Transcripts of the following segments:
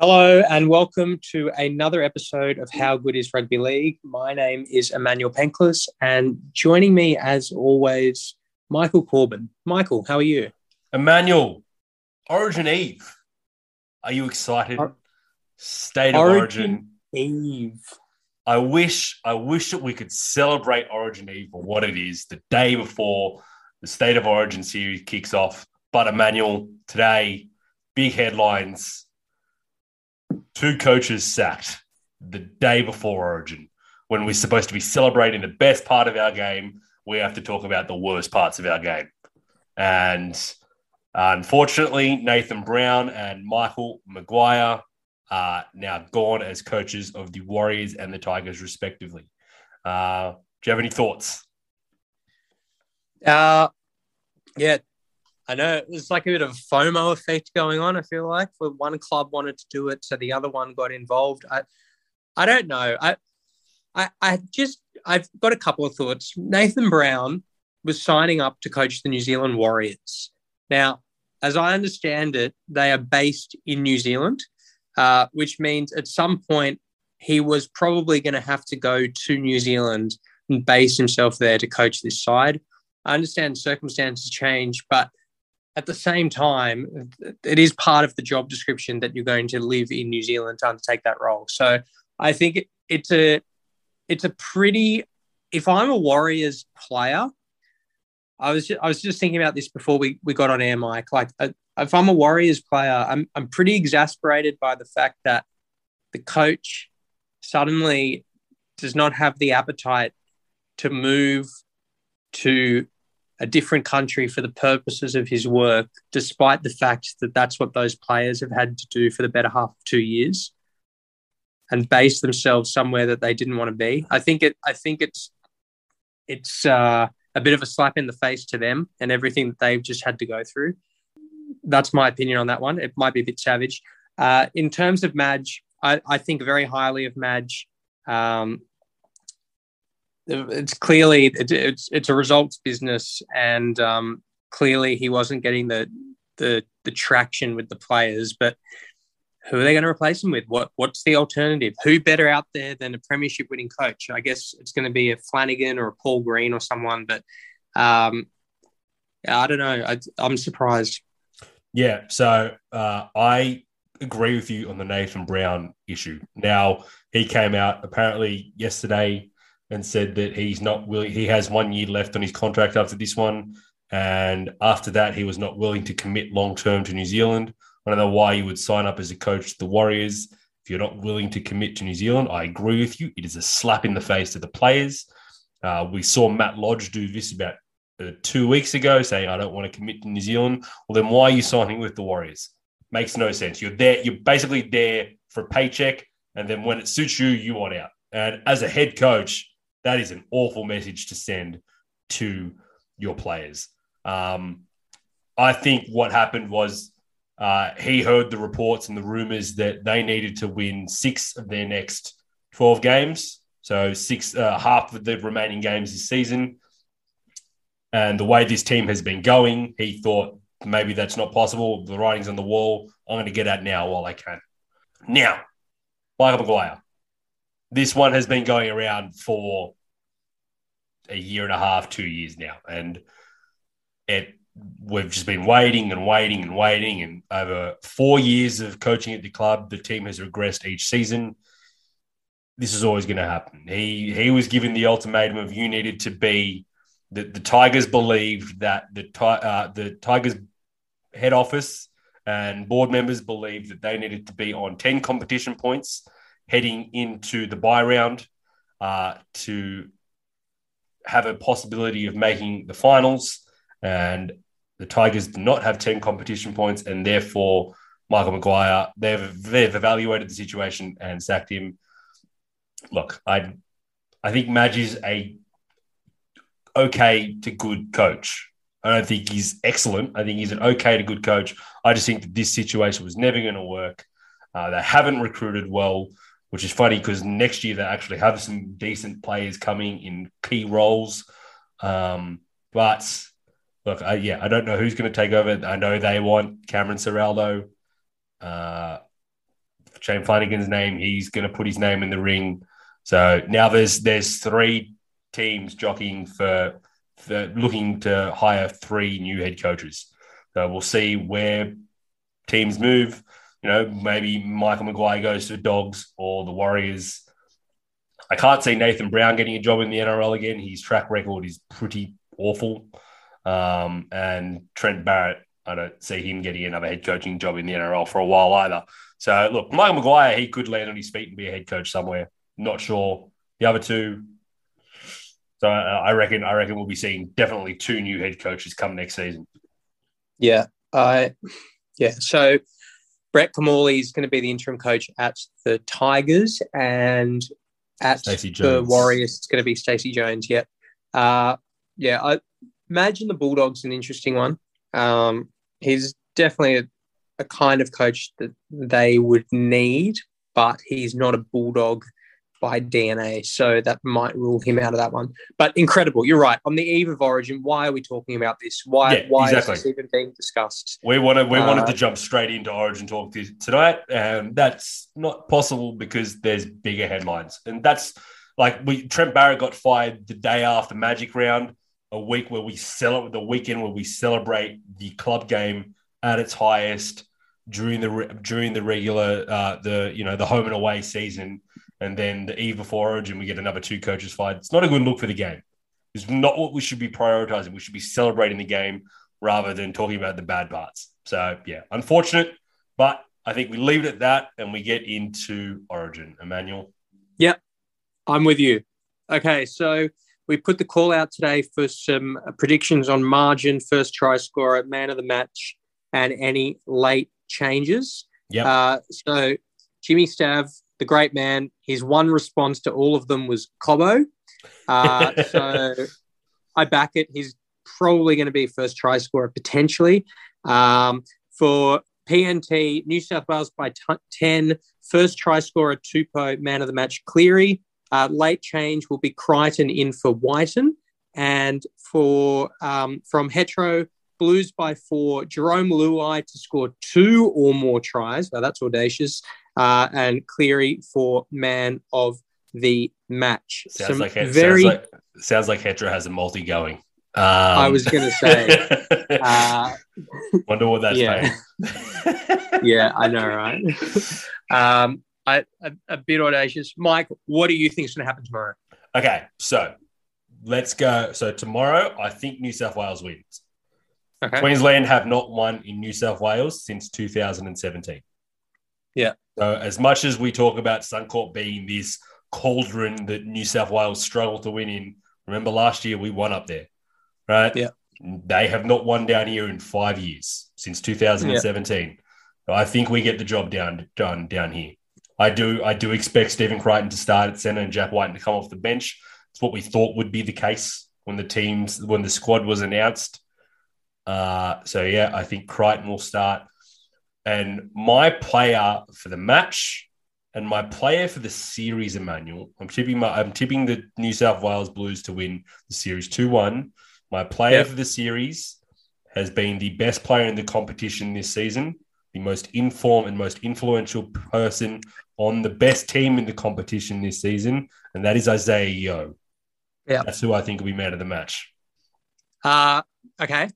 Hello and welcome to another episode of How Good is Rugby League. My name is Emmanuel Penklis, and joining me, as always, Michael Corbin. Michael, how are you? Emmanuel, Origin Eve. Are you excited? Or- State of Origin Origin. Eve. I wish, I wish that we could celebrate Origin Eve for what it is, the day before the State of Origin series kicks off. But Emmanuel, today, big headlines. Two coaches sacked the day before Origin. When we're supposed to be celebrating the best part of our game, we have to talk about the worst parts of our game. And unfortunately, Nathan Brown and Michael Maguire are now gone as coaches of the Warriors and the Tigers, respectively. Uh, do you have any thoughts? Uh, yeah, I know it was like a bit of FOMO effect going on. I feel like where one club wanted to do it, so the other one got involved. I, I don't know. I, I, I just I've got a couple of thoughts. Nathan Brown was signing up to coach the New Zealand Warriors. Now, as I understand it, they are based in New Zealand, uh, which means at some point he was probably going to have to go to New Zealand and base himself there to coach this side. I understand circumstances change, but at the same time, it is part of the job description that you're going to live in New Zealand to undertake that role. So I think it's a it's a pretty. If I'm a Warriors player, I was just, I was just thinking about this before we, we got on air, Mike. Like, uh, if I'm a Warriors player, I'm I'm pretty exasperated by the fact that the coach suddenly does not have the appetite to move to a different country for the purposes of his work, despite the fact that that's what those players have had to do for the better half of two years, and base themselves somewhere that they didn't want to be. I think it. I think it's it's uh, a bit of a slap in the face to them and everything that they've just had to go through. That's my opinion on that one. It might be a bit savage. Uh, in terms of Madge, I, I think very highly of Madge. Um, it's clearly it, it's it's a results business, and um, clearly he wasn't getting the the the traction with the players. But who are they going to replace him with? What what's the alternative? Who better out there than a premiership winning coach? I guess it's going to be a Flanagan or a Paul Green or someone. But um, I don't know. I, I'm surprised. Yeah, so uh, I agree with you on the Nathan Brown issue. Now he came out apparently yesterday and said that he's not willing. He has one year left on his contract after this one, and after that, he was not willing to commit long term to New Zealand. I don't know why you would sign up as a coach to the Warriors if you're not willing to commit to New Zealand. I agree with you. It is a slap in the face to the players. Uh, we saw Matt Lodge do this about uh, two weeks ago, saying, "I don't want to commit to New Zealand." Well, then why are you signing with the Warriors? Makes no sense. You're there. You're basically there for a paycheck, and then when it suits you, you want out. And as a head coach, that is an awful message to send to your players. Um, I think what happened was uh, he heard the reports and the rumors that they needed to win six of their next 12 games. So, six, uh, half of the remaining games this season. And the way this team has been going, he thought maybe that's not possible. The writing's on the wall. I'm going to get out now while I can. Now, Michael Maguire this one has been going around for a year and a half, two years now, and it we've just been waiting and waiting and waiting, and over four years of coaching at the club, the team has regressed each season. This is always going to happen. He he was given the ultimatum of you needed to be the, the Tigers believed that the uh, the Tigers head office and board members believed that they needed to be on 10 competition points heading into the buy round uh, to have a possibility of making the finals, and the Tigers do not have 10 competition points, and therefore Michael Maguire, they've, they've evaluated the situation and sacked him. Look, I I think Madge a okay to good coach. I don't think he's excellent. I think he's an okay to good coach. I just think that this situation was never going to work. Uh, they haven't recruited well, which is funny because next year they actually have some decent players coming in key roles. Um, but look, I, yeah, I don't know who's going to take over. I know they want Cameron Ciraldo. Uh, Shane Flanagan's name. He's going to put his name in the ring. So now there's there's three teams jockeying for, for looking to hire three new head coaches. So we'll see where teams move. You know, maybe Michael Maguire goes to the Dogs or the Warriors. I can't see Nathan Brown getting a job in the NRL again. His track record is pretty awful. Um, and Trent Barrett, I don't see him getting another head coaching job in the NRL for a while either. So look, Michael Maguire, he could land on his feet and be a head coach somewhere. Not sure. The other two, so I reckon I reckon we'll be seeing definitely two new head coaches come next season. Yeah, I yeah. So Brett Kimmorley is going to be the interim coach at the Tigers, and at the Warriors, it's going to be Stacey Jones. Yep. Uh, yeah, I imagine the Bulldogs an interesting one. Um, he's definitely a, a kind of coach that they would need, but he's not a Bulldog by DNA. So that might rule him out of that one. But incredible. You're right. On the eve of Origin, why are we talking about this? Why, yeah, why exactly. is this even being discussed? We wanted we uh, wanted to uh, jump straight into Origin talk tonight. Um, that's not possible because there's bigger headlines. And that's like we Trent Barrett got fired the day after Magic round, a week where we celebrate the weekend where we celebrate the club game at its highest during the during the regular uh, the you know the home and away season and then the eve before Origin, we get another two coaches fight. It's not a good look for the game. It's not what we should be prioritizing. We should be celebrating the game rather than talking about the bad parts. So, yeah, unfortunate, but I think we leave it at that and we get into Origin. Emmanuel? Yep, I'm with you. Okay, so we put the call out today for some predictions on margin, first try scorer, man of the match, and any late changes. Yeah. Uh, so Jimmy Stav the great man. His one response to all of them was Cobbo. Uh, so I back it. He's probably going to be first try scorer potentially. Um, for PNT, New South Wales by t- 10, first try scorer Tupou, man of the match Cleary. Uh, late change will be Crichton in for Wighton. And for um, from Hetero, Blues by four, Jarome Luai to score two or more tries. Now that's audacious uh, and Cleary for man of the match. Sounds Some like very sounds like, sounds like Hetra has a multi going. Um, I was going to say. uh, wonder what that's yeah. yeah, I know, right? Um, I, a, a, bit audacious. Mike, what do you think is going to happen tomorrow? Okay, so let's go. So tomorrow, I think New South Wales wins. Okay. Queensland have not won in New South Wales since 2017. Yeah. So as much as we talk about Suncorp being this cauldron that New South Wales struggled to win in, remember last year we won up there, right? Yeah. They have not won down here in five years since 2017. Yeah. I think we get the job down done down here. I do I do expect Stephen Crichton to start at centre and Jack Wighton to come off the bench. It's what we thought would be the case when the teams when the squad was announced. Uh, so yeah, I think Crichton will start. And my player for the match and my player for the series, Emmanuel, I'm tipping my I'm tipping the New South Wales Blues to win the series 2-1. My player yep. for the series has been the best player in the competition this season, the most informed and most influential person on the best team in the competition this season, and that is Isaiah Yeo. Yeah. That's who I think will be man of the match. Uh okay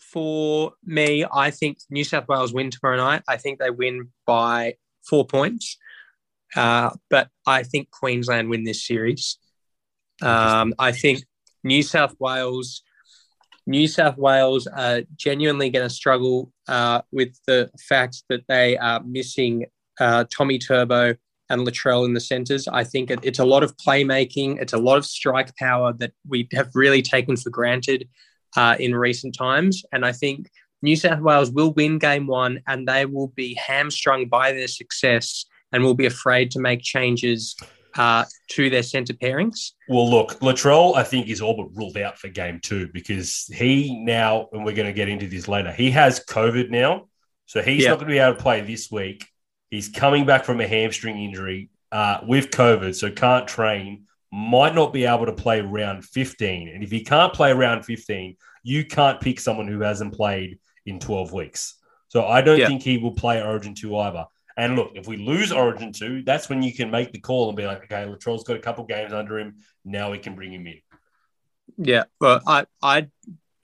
for me, I think New South Wales win tomorrow night. I think they win by four points. Uh, but I think Queensland win this series. Um, I think New South Wales, New South Wales are genuinely going to struggle uh, with the fact that they are missing uh, Tommy Turbo and Latrell in the centres. I think it, it's a lot of playmaking. It's a lot of strike power that we have really taken for granted uh, in recent times. And I think New South Wales will win game one and they will be hamstrung by their success and will be afraid to make changes uh, to their centre pairings. Well, look, Latrell, I think, is all but ruled out for game two because he now, and we're going to get into this later, he has COVID now. So he's Yeah. not going to be able to play this week. He's coming back from a hamstring injury uh, with COVID, so can't train, might not be able to play round 15. And if he can't play round 15, you can't pick someone who hasn't played in 12 weeks. So I don't Yeah. think he will play Origin 2 either. And look, if we lose Origin 2, that's when you can make the call and be like, okay, Latrell's got a couple games under him. Now we can bring him in. Yeah, well, I I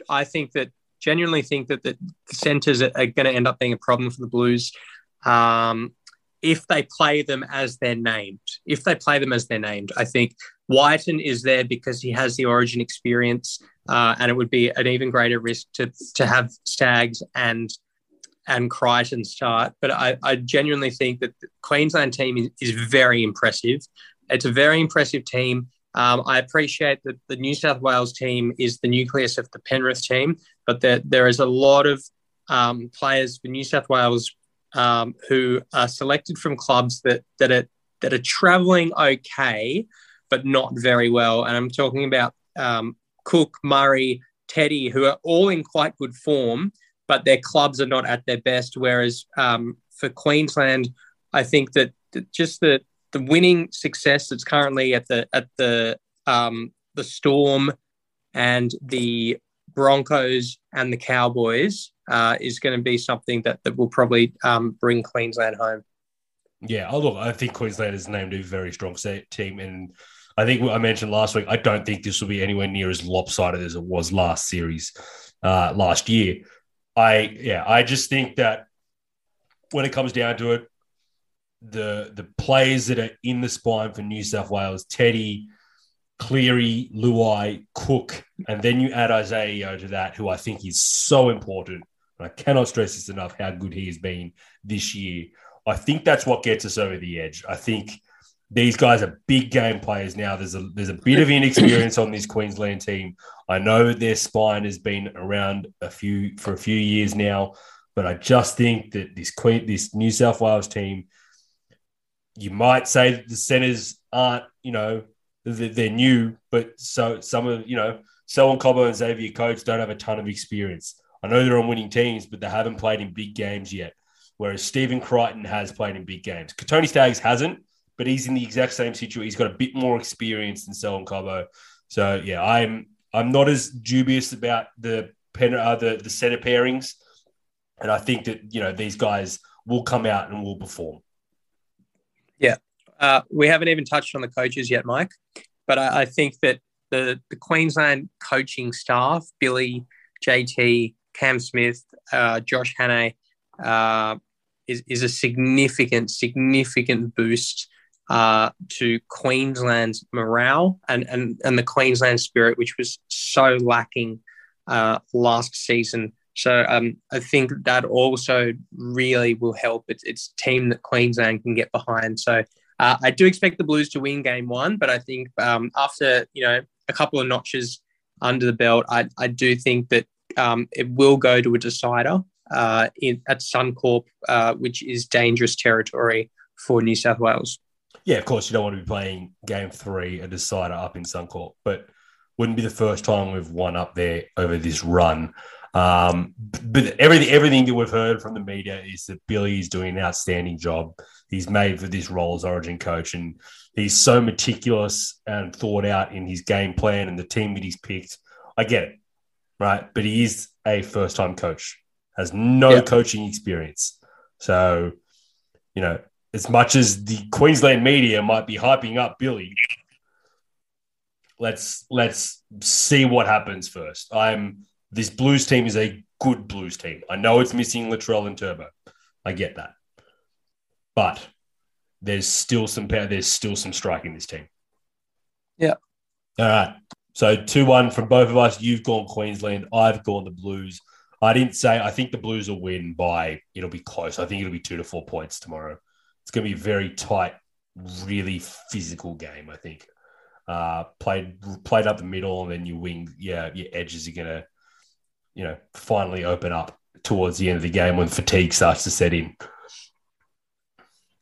I think that genuinely think that the centres are, are going to end up being a problem for the Blues um, if they play them as they're named. If they play them as they're named, I think Wighton is there because he has the Origin experience, uh, and it would be an even greater risk to to have Staggs and and Crichton start. But I, I genuinely think that the Queensland team is, is very impressive. It's a very impressive team. Um, I appreciate that the New South Wales team is the nucleus of the Penrith team, but there, there is a lot of um, players for New South Wales um, who are selected from clubs that that are that are travelling okay, but not very well. And I'm talking about um, Cook, Murray, Teddy, who are all in quite good form, but their clubs are not at their best. Whereas um, for Queensland, I think that just the the winning success that's currently at the at the um, the Storm and the Broncos and the Cowboys uh, is going to be something that that will probably um, bring Queensland home. Yeah, oh, look, I think Queensland is named a very strong team. And I think I mentioned last week, I don't think this will be anywhere near as lopsided as it was last series, uh, last year. I, yeah, I just think that when it comes down to it, the the players that are in the spine for New South Wales, Teddy, Cleary, Luai, Cook, and then you add Isaiah to that, who I think is so important. And I cannot stress this enough how good he has been this year. I think that's what gets us over the edge. I think these guys are big game players now. There's a there's a bit of inexperience on this Queensland team. I know their spine has been around a few for a few years now, but I just think that this Queen this New South Wales team, you might say that the centers aren't, you know, they're, new, but so some of you know, Selwyn Cobbo and Xavier Coates don't have a ton of experience. I know they're on winning teams, but they haven't played in big games yet whereas Stephen Crichton has played in big games. Tony Staggs hasn't, but he's in the exact same situation. He's got a bit more experience than Selwyn Cobbo. So yeah, I'm I'm not as dubious about the pen uh, the the center pairings, and I think that you know these guys will come out and will perform. Uh, we haven't even touched on the coaches yet, Mike, but I, I think that the, the Queensland coaching staff, Billy, JT, Cam Smith, uh, Josh Hannay, uh, is, is a significant, significant boost uh, to Queensland's morale and, and, and the Queensland spirit, which was so lacking uh, last season. So um, I think that also really will help. It's, it's a team that Queensland can get behind. So uh, I do expect the Blues to win game one, but I think um, after you know a couple of notches under the belt, I, I do think that um, it will go to a decider uh, in, at Suncorp, uh, which is dangerous territory for New South Wales. Yeah, of course you don't want to be playing game three a decider up in Suncorp, but wouldn't be the first time we've won up there over this run. Um, but everything everything that we've heard from the media is that Billy is doing an outstanding job. He's made for this role as Origin coach, and he's so meticulous and thought out in his game plan and the team that he's picked. I get it, right? But he is a first time coach, has no Yeah. coaching experience. So, you know, as much as the Queensland media might be hyping up Billy, let's let's see what happens first. I'm this Blues team is a good Blues team. I know it's missing Latrell and Turbo. I get that, but there's still some power. There's still some strike in this team. Yeah. All right. So two one from both of us. You've gone Queensland. I've gone the Blues. I didn't say. I think the Blues will win by. It'll be close. I think it'll be two to four points tomorrow. It's going to be a very tight really physical game. I think uh, played played up the middle, and then your wing, yeah, your edges are gonna, you know, finally open up towards the end of the game when fatigue starts to set in.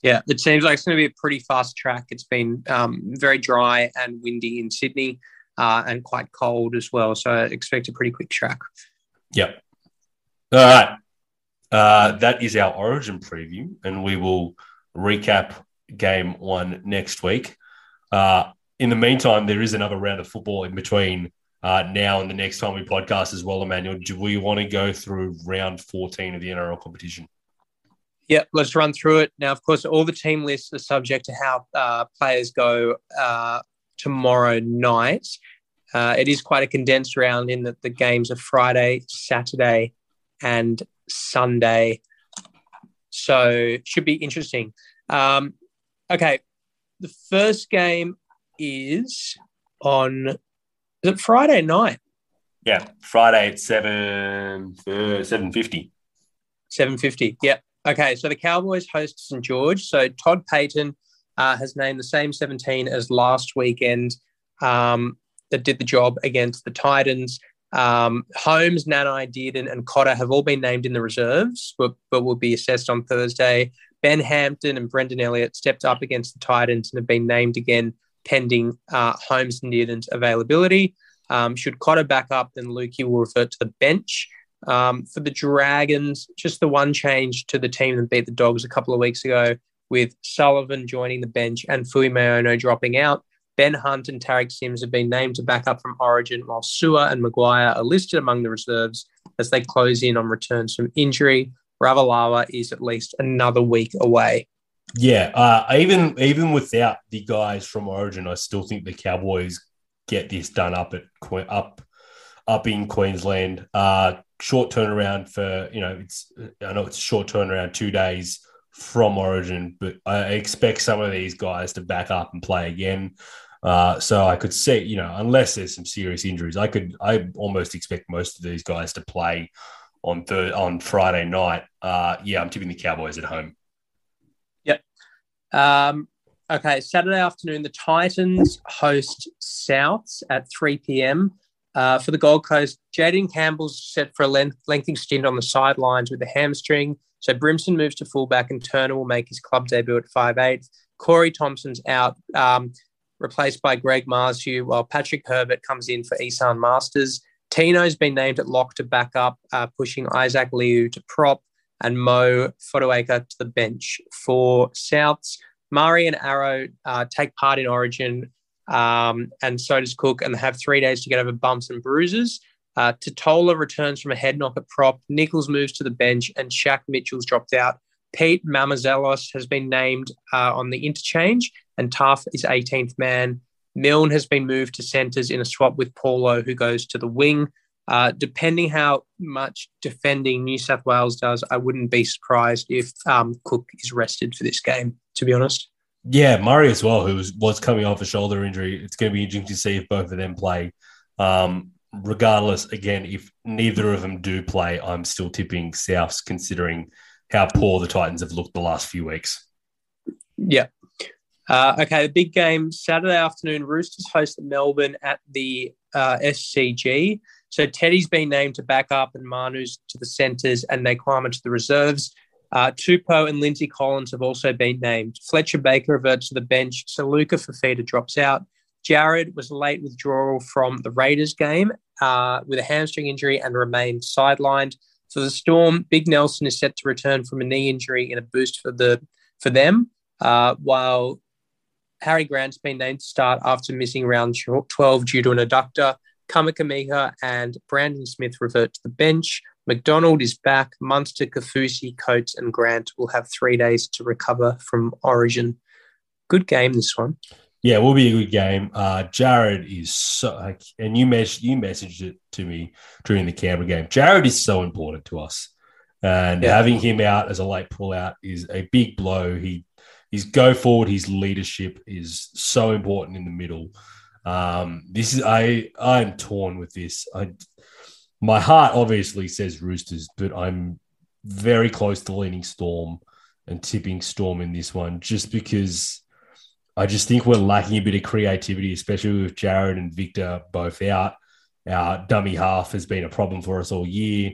Yeah, it seems like it's going to be a pretty fast track. It's been um, very dry and windy in Sydney uh, and quite cold as well. So I expect a pretty quick track. Yep. All right. Uh, that is our origin preview, and we will recap game one next week. Uh, in the meantime, there is another round of football in between uh, now and the next time we podcast as well, Emmanuel. Do we want to go through round 14 of the NRL competition? Yeah, let's run through it. Now, of course, all the team lists are subject to how uh, players go uh, tomorrow night. Uh, it is quite a condensed round in that the games are Friday, Saturday, and Sunday. So, should be interesting. Um, okay, the first game is on is it Friday night? Yeah, Friday at seven uh, seven fifty. Seven fifty. Yep. Okay, so the Cowboys host St George. So Todd Payten uh, has named the same 17 as last weekend um, that did the job against the Titans. Um, Holmes, Nanai, Dearden, and Cotter have all been named in the reserves, but, but will be assessed on Thursday. Ben Hampton and Brendan Elliott stepped up against the Titans and have been named again pending uh, Holmes and Dearden's availability. Um, should Cotter back up, then Luki will revert to the bench. Um, for the Dragons, just the one change to the team that beat the Dogs a couple of weeks ago, with Sullivan joining the bench and Fuimaono dropping out. Ben Hunt and Tariq Sims have been named to back up from Origin, while Su'A and Maguire are listed among the reserves as they close in on returns from injury. Ravalawa is at least another week away. Yeah, uh, even even without the guys from Origin, I still think the Cowboys get this done up at up up in Queensland. Uh, short turnaround for you know it's I know it's a short turnaround, two days from Origin, but I expect some of these guys to back up and play again. Uh, so I could see, you know, unless there's some serious injuries, I could I almost expect most of these guys to play on third on Friday night. Uh, yeah, I'm tipping the Cowboys at home. Yep. Um, okay, Saturday afternoon, the Titans host Souths at 3 p.m. Uh, for the Gold Coast, Jayden Campbell's set for a length, lengthy stint on the sidelines with a hamstring. So Brimson moves to fullback and Turner will make his club debut at 5'8. Corey Thompson's out, um, replaced by Greg Marzhew, while Patrick Herbert comes in for Esan Masters. Tino's been named at lock to back up, uh, pushing Isaac Liu to prop and Mo Fotuaika to the bench. For Souths, Murray and Arrow uh, take part in Origin um, and so does Cook, and they have three days to get over bumps and bruises. Uh, Tatola returns from a head knock at prop. Nichols moves to the bench, and Shaq Mitchell's dropped out. Pete Mamouzelos has been named uh, on the interchange, and Tough is 18th man. Milne has been moved to centres in a swap with Paulo, who goes to the wing. Uh, depending how much defending New South Wales does, I wouldn't be surprised if um, Cook is rested for this game, to be honest. Yeah, Murray as well, who was, was coming off a shoulder injury. It's going to be interesting to see if both of them play. Um, regardless, again, if neither of them do play, I'm still tipping Souths, considering how poor the Titans have looked the last few weeks. Yeah. Uh, okay, the big game Saturday afternoon. Roosters host Melbourne at the uh, SCG. So Teddy's been named to back up, and Manu's to the centres, and they Naquama to the reserves. Uh, Tupou and Lindsay Collins have also been named. Fletcher Baker reverts to the bench. So Luca Fifita drops out. Jared was late withdrawal from the Raiders game uh, with a hamstring injury and remained sidelined. For the Storm, Big Nelson is set to return from a knee injury in a boost for the for them, uh, while Harry Grant's been named to start after missing round 12 due to an adductor. Kamikamica and Brandon Smith revert to the bench. McDonald is back. Munster, Kaufusi, Coates, and Grant will have three days to recover from Origin. Good game, this one. Yeah, it will be a good game. Uh, Jared is so, and you mes- you messaged it to me during the Canberra game. Jared is so important to us, and yeah. having him out as a late pullout is a big blow. He his go forward, his leadership is so important in the middle. Um, this is I I'm torn with this. I my heart obviously says Roosters, but I'm very close to leaning Storm and tipping Storm in this one, just because I just think we're lacking a bit of creativity, especially with Jared and Victor both out. Our dummy half has been a problem for us all year.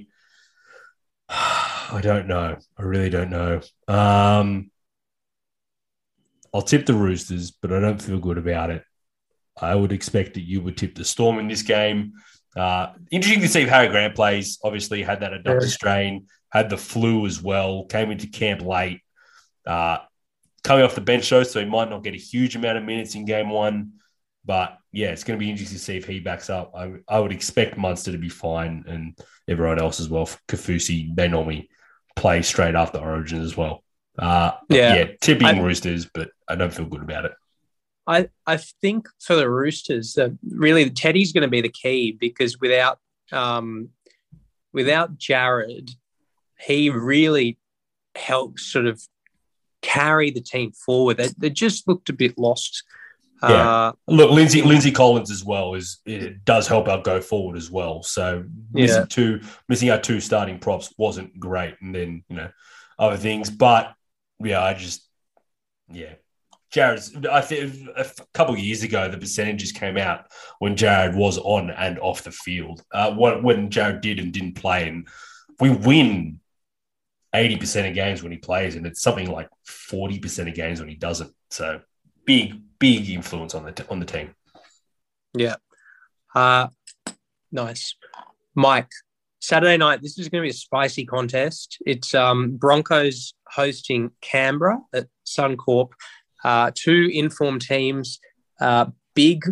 I don't know. I really don't know. Um, I'll tip the Roosters, but I don't feel good about it. I would expect that you would tip the Storm in this game. Uh, interesting to see if Harry Grant plays. Obviously, had that adductor strain, had the flu as well, came into camp late. Uh, coming off the bench though, so he might not get a huge amount of minutes in game one. But yeah, it's going to be interesting to see if he backs up. I, I would expect Munster to be fine and everyone else as well. Kaufusi, they normally play straight after Origin as well. Uh, yeah, yeah, tipping I, Roosters, but I don't feel good about it. I, I think for the Roosters, uh, really Teddy's going to be the key because without um, without Jared, he really helps sort of carry the team forward. They, they just looked a bit lost. Yeah. Uh, Look, Lindsay Lindsay Collins as well is it does help our go forward as well. So missing yeah. two missing our two starting props wasn't great, and then you know other things. But yeah, I just yeah. Jared's, I think a couple of years ago, the percentages came out when Jared was on and off the field. Uh, when Jared did and didn't play, and we win 80% of games when he plays, and it's something like 40% of games when he doesn't. So big, big influence on the on the team. Yeah. Uh, nice. Mike, Saturday night, this is going to be a spicy contest. It's um, Broncos hosting Canberra at Suncorp. Uh, two informed teams, uh, big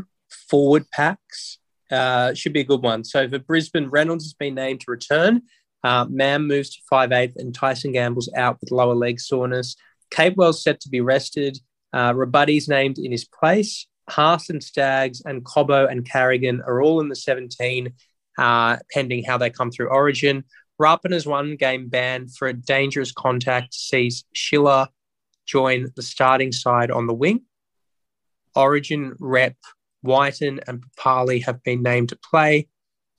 forward packs. Uh, should be a good one. So for Brisbane, Reynolds has been named to return. Uh, Mam moves to 5'8", and Tyson Gamble's out with lower leg soreness. Capewell's set to be rested. Uh, Rabuddy's named in his place. Haas and Staggs and Cobbo and Carrigan are all in the 17, uh, pending how they come through Origin. Rapana's one game ban for a dangerous contact sees Schiller join the starting side on the wing. Origin rep Wighton and Papalii have been named to play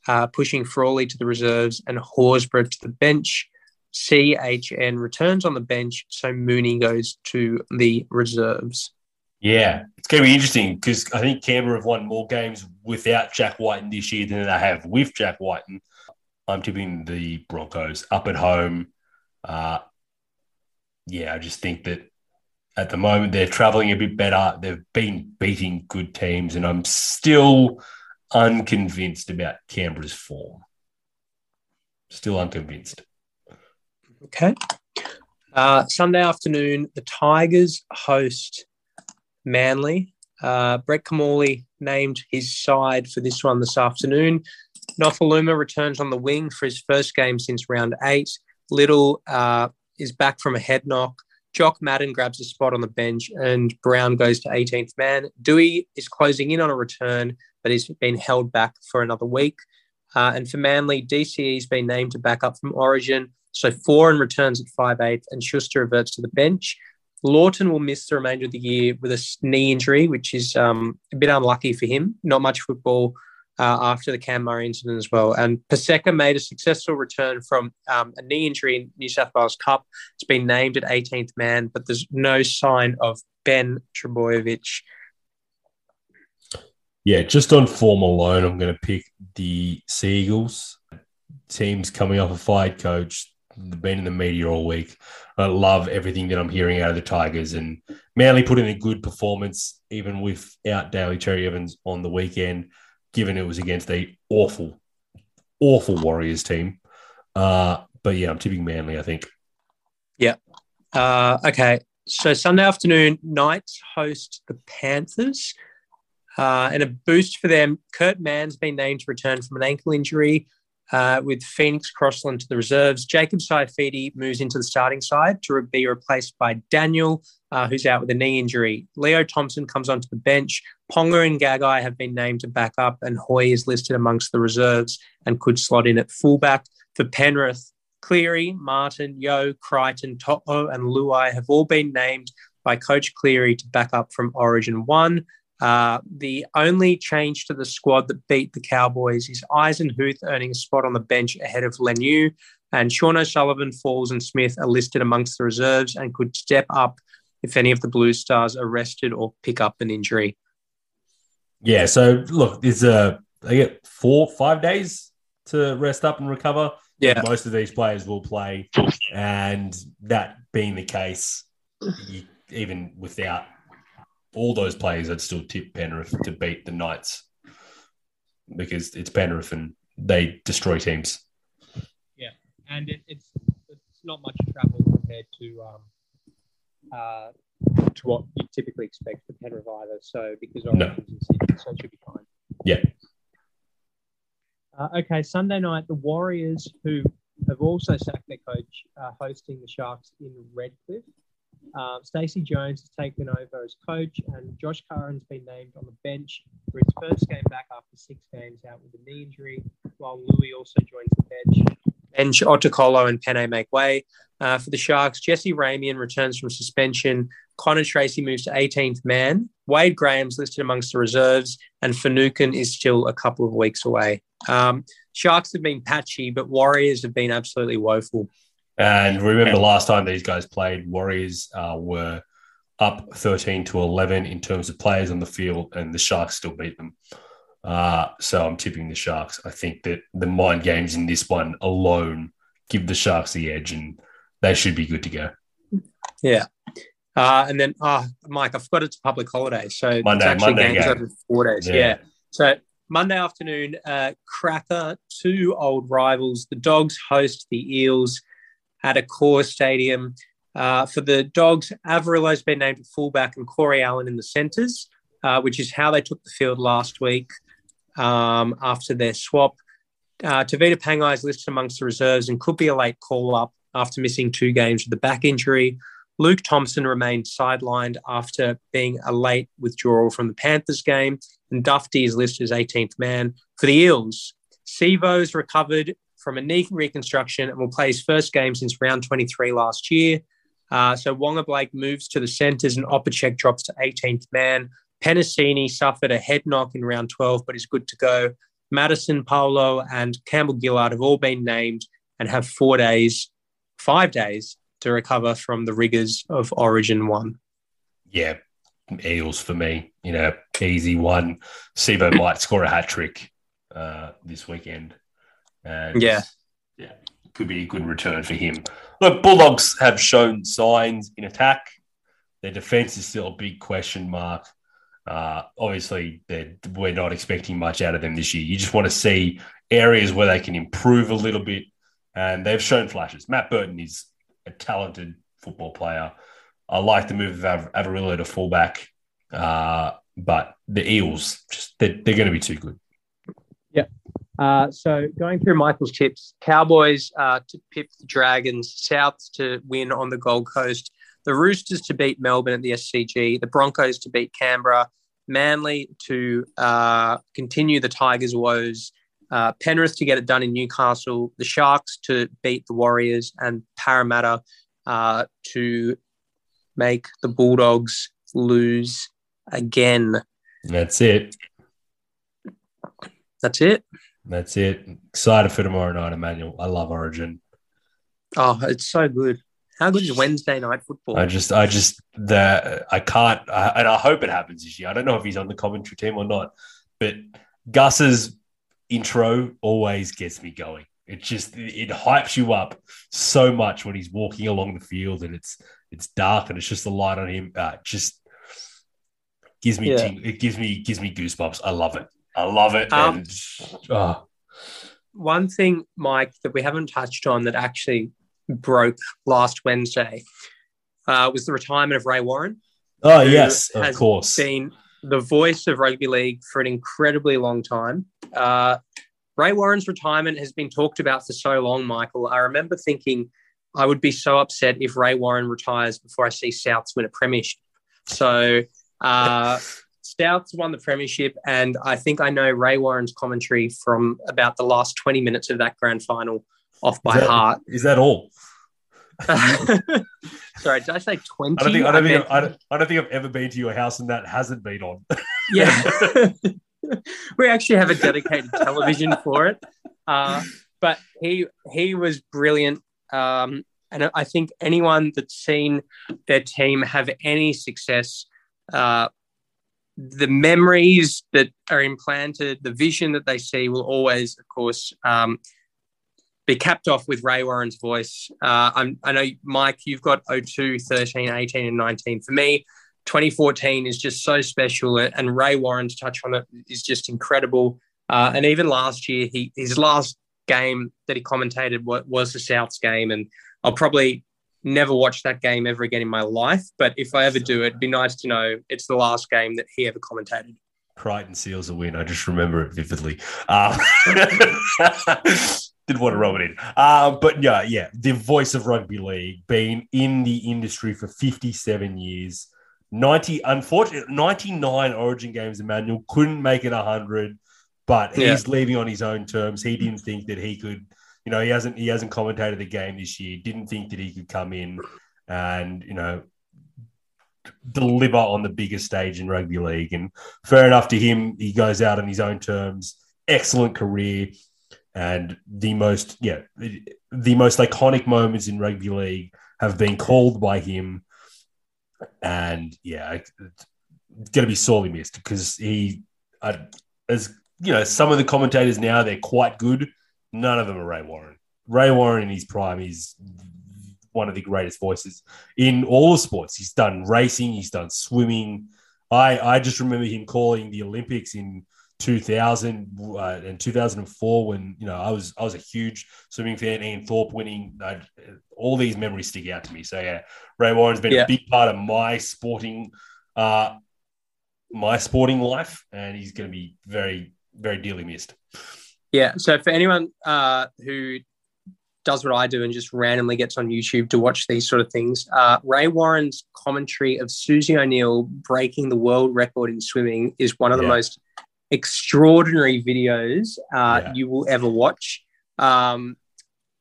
uh, pushing Frawley to the reserves and Horsburgh to the bench. CHN returns on the bench, so Mooney goes to the reserves. Yeah, it's going to be interesting because I think Canberra have won more games without Jack Wighton this year than they have with Jack Wighton. I'm tipping the Broncos up at home. Uh, yeah, I just think that at the moment they're traveling a bit better. They've been beating good teams, and I'm still unconvinced about Canberra's form. Still unconvinced. Okay. Uh, Sunday afternoon, the Tigers host Manly. Uh, Brett Kimmorley named his side for this one this afternoon. Nofoaluma returns on the wing for his first game since round eight. Little uh, is back from a head knock. Jock Madden grabs a spot on the bench and Brown goes to 18th man. Dewey is closing in on a return but he's been held back for another week. Uh, and for Manly, DCE's been named to back up from Origin. So Foran returns at 5'8 and Schuster reverts to the bench. Lawton will miss the remainder of the year with a knee injury, which is um, a bit unlucky for him. Not much football uh, after the Cam Murray incident as well. And Paseka made a successful return from um, a knee injury in New South Wales Cup. It's been named at 18th man, but there's no sign of Ben Trbojevic yeah, just on form alone, I'm going to pick the Seagulls. Teams coming off a fired coach, been in the media all week. I love everything that I'm hearing out of the Tigers, and Manly put in a good performance even without Daly Cherry Evans on the weekend, given it was against a awful, awful Warriors team. Uh, but yeah, I'm tipping Manly. I think. Yeah. Uh, okay. So Sunday afternoon, Knights host the Panthers. Uh, and a boost for them. Kurt Mann's been named to return from an ankle injury uh, with Phoenix Crossland to the reserves. Jacob Saifiti moves into the starting side to be replaced by Daniel, uh, who's out with a knee injury. Leo Thompson comes onto the bench. Ponga and Gagai have been named to back up, and Hoy is listed amongst the reserves and could slot in at fullback. For Penrith, Cleary, Martin, Yeo, Crichton, To'o, and Luai have all been named by Coach Cleary to back up from Origin 1. Uh, the only change to the squad that beat the Cowboys is Eisenhuth earning a spot on the bench ahead of Leniu, and Sean O'Sullivan, Falls, and Smith are listed amongst the reserves and could step up if any of the Blue Stars are rested or pick up an injury. Yeah. So look, there's a they get four, five days to rest up and recover. Yeah. Most of these players will play, and that being the case, you, even without all those players, I'd still tip Penrith to beat the Knights because it's Penrith and they destroy teams. Yeah, and it, it's it's not much travel compared to um, uh, to what you typically expect for Penrith either. So because No. Orange is in Sydney, so it should be fine. Yeah. Uh, okay, Sunday night, the Warriors, who have also sacked their coach, uh, hosting the Sharks in Redcliffe. Um, Stacey Jones has taken over as coach, and Josh Curran's been named on the bench for his first game back after six games out with a knee injury, while Louis also joins the bench. Bench Otacolo and Penne make way. Uh, for the Sharks, Jesse Ramien returns from suspension. Connor Tracey moves to 18th man. Wade Graham's listed amongst the reserves, and Finucane is still a couple of weeks away. Um, Sharks have been patchy, but Warriors have been absolutely woeful. And remember, last time these guys played, Warriors uh, were up 13 to 11 in terms of players on the field, and the Sharks still beat them. Uh, so I'm tipping the Sharks. I think that the mind games in this one alone give the Sharks the edge, and they should be good to go. Yeah. Uh, and then, oh, Mike, I forgot it's a public holiday. So Monday- it's actually Monday games game. over four days. Yeah. Yeah. So Monday afternoon, uh, cracker, two old rivals. The Dogs host the Eels at Accor Stadium. Uh, for the Dogs, Averillo's been named fullback and Corey Allen in the centres, uh, which is how they took the field last week um, after their swap. Uh, Tevita Pangai is listed amongst the reserves and could be a late call up after missing two games with a back injury. Luke Thompson remained sidelined after being a late withdrawal from the Panthers game, and Dufty is listed as 18th man. For the Eels, Sivo's recovered from a knee reconstruction and will play his first game since round 23 last year. Uh, so Waqa Blake moves to the centres and Opacek drops to 18th man. Penisini suffered a head knock in round 12, but is good to go. Madison, Paulo, and Campbell Gillard have all been named and have four days, five days to recover from the rigors of Origin 1. Yeah, Eels for me. You know, easy one. Sebo might score a hat trick uh, this weekend. And Yeah. yeah, could be a good return for him. Look, Bulldogs have shown signs in attack. Their defense is still a big question mark. Uh, obviously, we're not expecting much out of them this year. You just want to see areas where they can improve a little bit, and they've shown flashes. Matt Burton is a talented football player. I like the move of Av- Averillo to fullback, uh, but the Eels just they're, they're going to be too good. Yeah. Uh, so going through Michael's tips, Cowboys uh, to pip the Dragons, Souths to win on the Gold Coast, the Roosters to beat Melbourne at the SCG, the Broncos to beat Canberra, Manly to uh, continue the Tigers' woes, uh, Penrith to get it done in Newcastle, the Sharks to beat the Warriors, and Parramatta uh, to make the Bulldogs lose again. That's it. That's it. That's it. Excited for tomorrow night, Emmanuel. I love Origin. Oh, it's so good. How good is Wednesday night football? I just, I just, the I can't, I, and I hope it happens this year. I don't know if he's on the commentary team or not, but Gus's intro always gets me going. It just, it hypes you up so much when he's walking along the field and it's, it's dark and it's just the light on him. Uh, just gives me, Yeah. ting- it gives me, gives me goosebumps. I love it. I love it. Um, and oh, One thing, Mike, that we haven't touched on that actually broke last Wednesday uh, was the retirement of Ray Warren, oh yes, of course. been the voice of rugby league for an incredibly long time. Uh, Ray Warren's retirement has been talked about for so long, Michael. I remember thinking I would be so upset if Ray Warren retires before I see Souths win a premiership. So uh, Souths won the premiership, and I think I know Ray Warren's commentary from about the last 20 minutes of that grand final off by Is that- heart. Is that all? Sorry, did I say 20? I don't think I don't meant- think I don't, I don't think I've ever been to your house and that hasn't been on. Yeah. we actually have a dedicated television for it. Uh, but he he was brilliant. Um, And I think anyone that's seen their team have any success, uh, the memories that are implanted, the vision that they see will always, of course, um, be capped off with Ray Warren's voice. Uh, I know, Mike, you've got 02, 13, 18, and 19. For me, 2014 is just so special, and Ray Warren's touch on it is just incredible. Uh, and even last year, he his last game that he commentated was, the Souths game, and I'll probably never watch that game ever again in my life. But if I ever do, it'd be nice to know it's the last game that he ever commentated. Crichton Seals a win. I just remember it vividly. Um, didn't want to rub it in. Uh, but yeah, yeah, the voice of rugby league, being in the industry for 57 years, 90, unfortunately, 99 origin games, Emmanuel couldn't make it 100, but he's Yeah. leaving on his own terms. He didn't think that he could, you know, he hasn't he hasn't commentated the game this year, didn't think that he could come in and, you know, deliver on the biggest stage in rugby league. And fair enough to him, he goes out on his own terms. Excellent career and the most yeah the most iconic moments in rugby league have been called by him. And yeah it's going to be sorely missed because he I, as you know some of the commentators now they're quite good. None of them are ray warren. Ray warren in his prime is one of the greatest voices in all sports. He's done racing he's done swimming. I i just remember him calling the olympics in 2000 uh, and 2004 when you know I was I was a huge swimming fan. Ian Thorpe winning, uh, all these memories stick out to me. So yeah, Ray Warren's been Yeah. a big part of my sporting, uh, my sporting life, and he's going to be very very dearly missed. Yeah. So for anyone uh, who does what I do and just randomly gets on YouTube to watch these sort of things, uh, Ray Warren's commentary of Susie O'Neill breaking the world record in swimming is one of the most extraordinary videos uh, Yeah. you will ever watch. Um,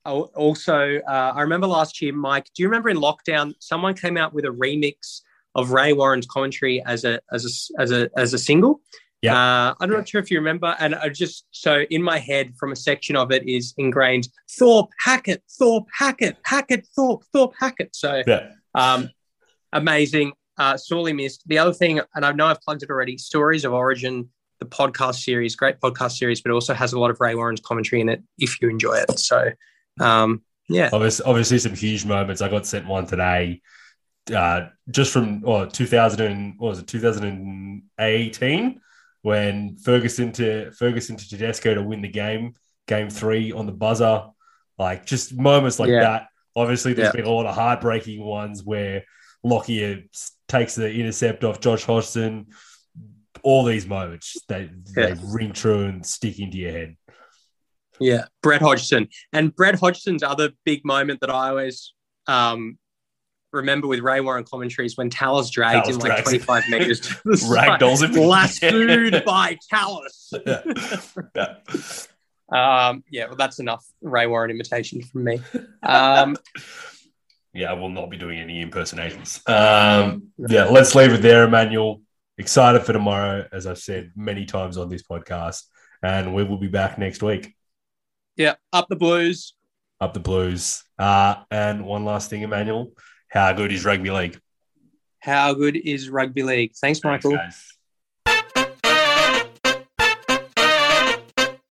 also, uh, I remember last year, Mike. Do you remember in lockdown, someone came out with a remix of Ray Warren's commentary as a as a as a as a single? Yeah. Uh, I'm not sure if you remember, and I just so in my head from a section of it is ingrained Thorpe Hackett, Thorpe Hackett, Hackett Thorpe, Thorpe Hackett. So Yeah, um, amazing, uh, sorely missed. The other thing, and I know I've plugged it already, Stories of Origin, the podcast series, great podcast series, but also has a lot of Ray Warren's commentary in it if you enjoy it. So, um, yeah, obviously, obviously some huge moments. I got sent one today, uh, just from well, 2000 and what was it 2018 when Ferguson to Ferguson to Tedesco to win the game, game three on the buzzer, like just moments like Yeah. that. Obviously, there's Yeah. been a lot of heartbreaking ones where Lockyer takes the intercept off Josh Hodgson. All these moments, they, Yeah. they ring true and stick into your head. yeah, Brett Hodgson. And Brett Hodgson's other big moment that I always um, remember with Ray Warren commentaries when Tallis dragged Tallis him like 25 meters to the. Ragdolls him. Lassoed by Tallis. Yeah. Yeah. Um, yeah, well, that's enough Ray Warren imitation from me. Um, Yeah, I will not be doing any impersonations. Um, yeah, let's leave it there, Emmanuel. Excited for tomorrow, as I've said many times on this podcast, and we will be back next week. yeah, up the Blues. Up the Blues. Uh, and one last thing, Emmanuel. How good is rugby league? How good is rugby league? Thanks, Michael. Thanks.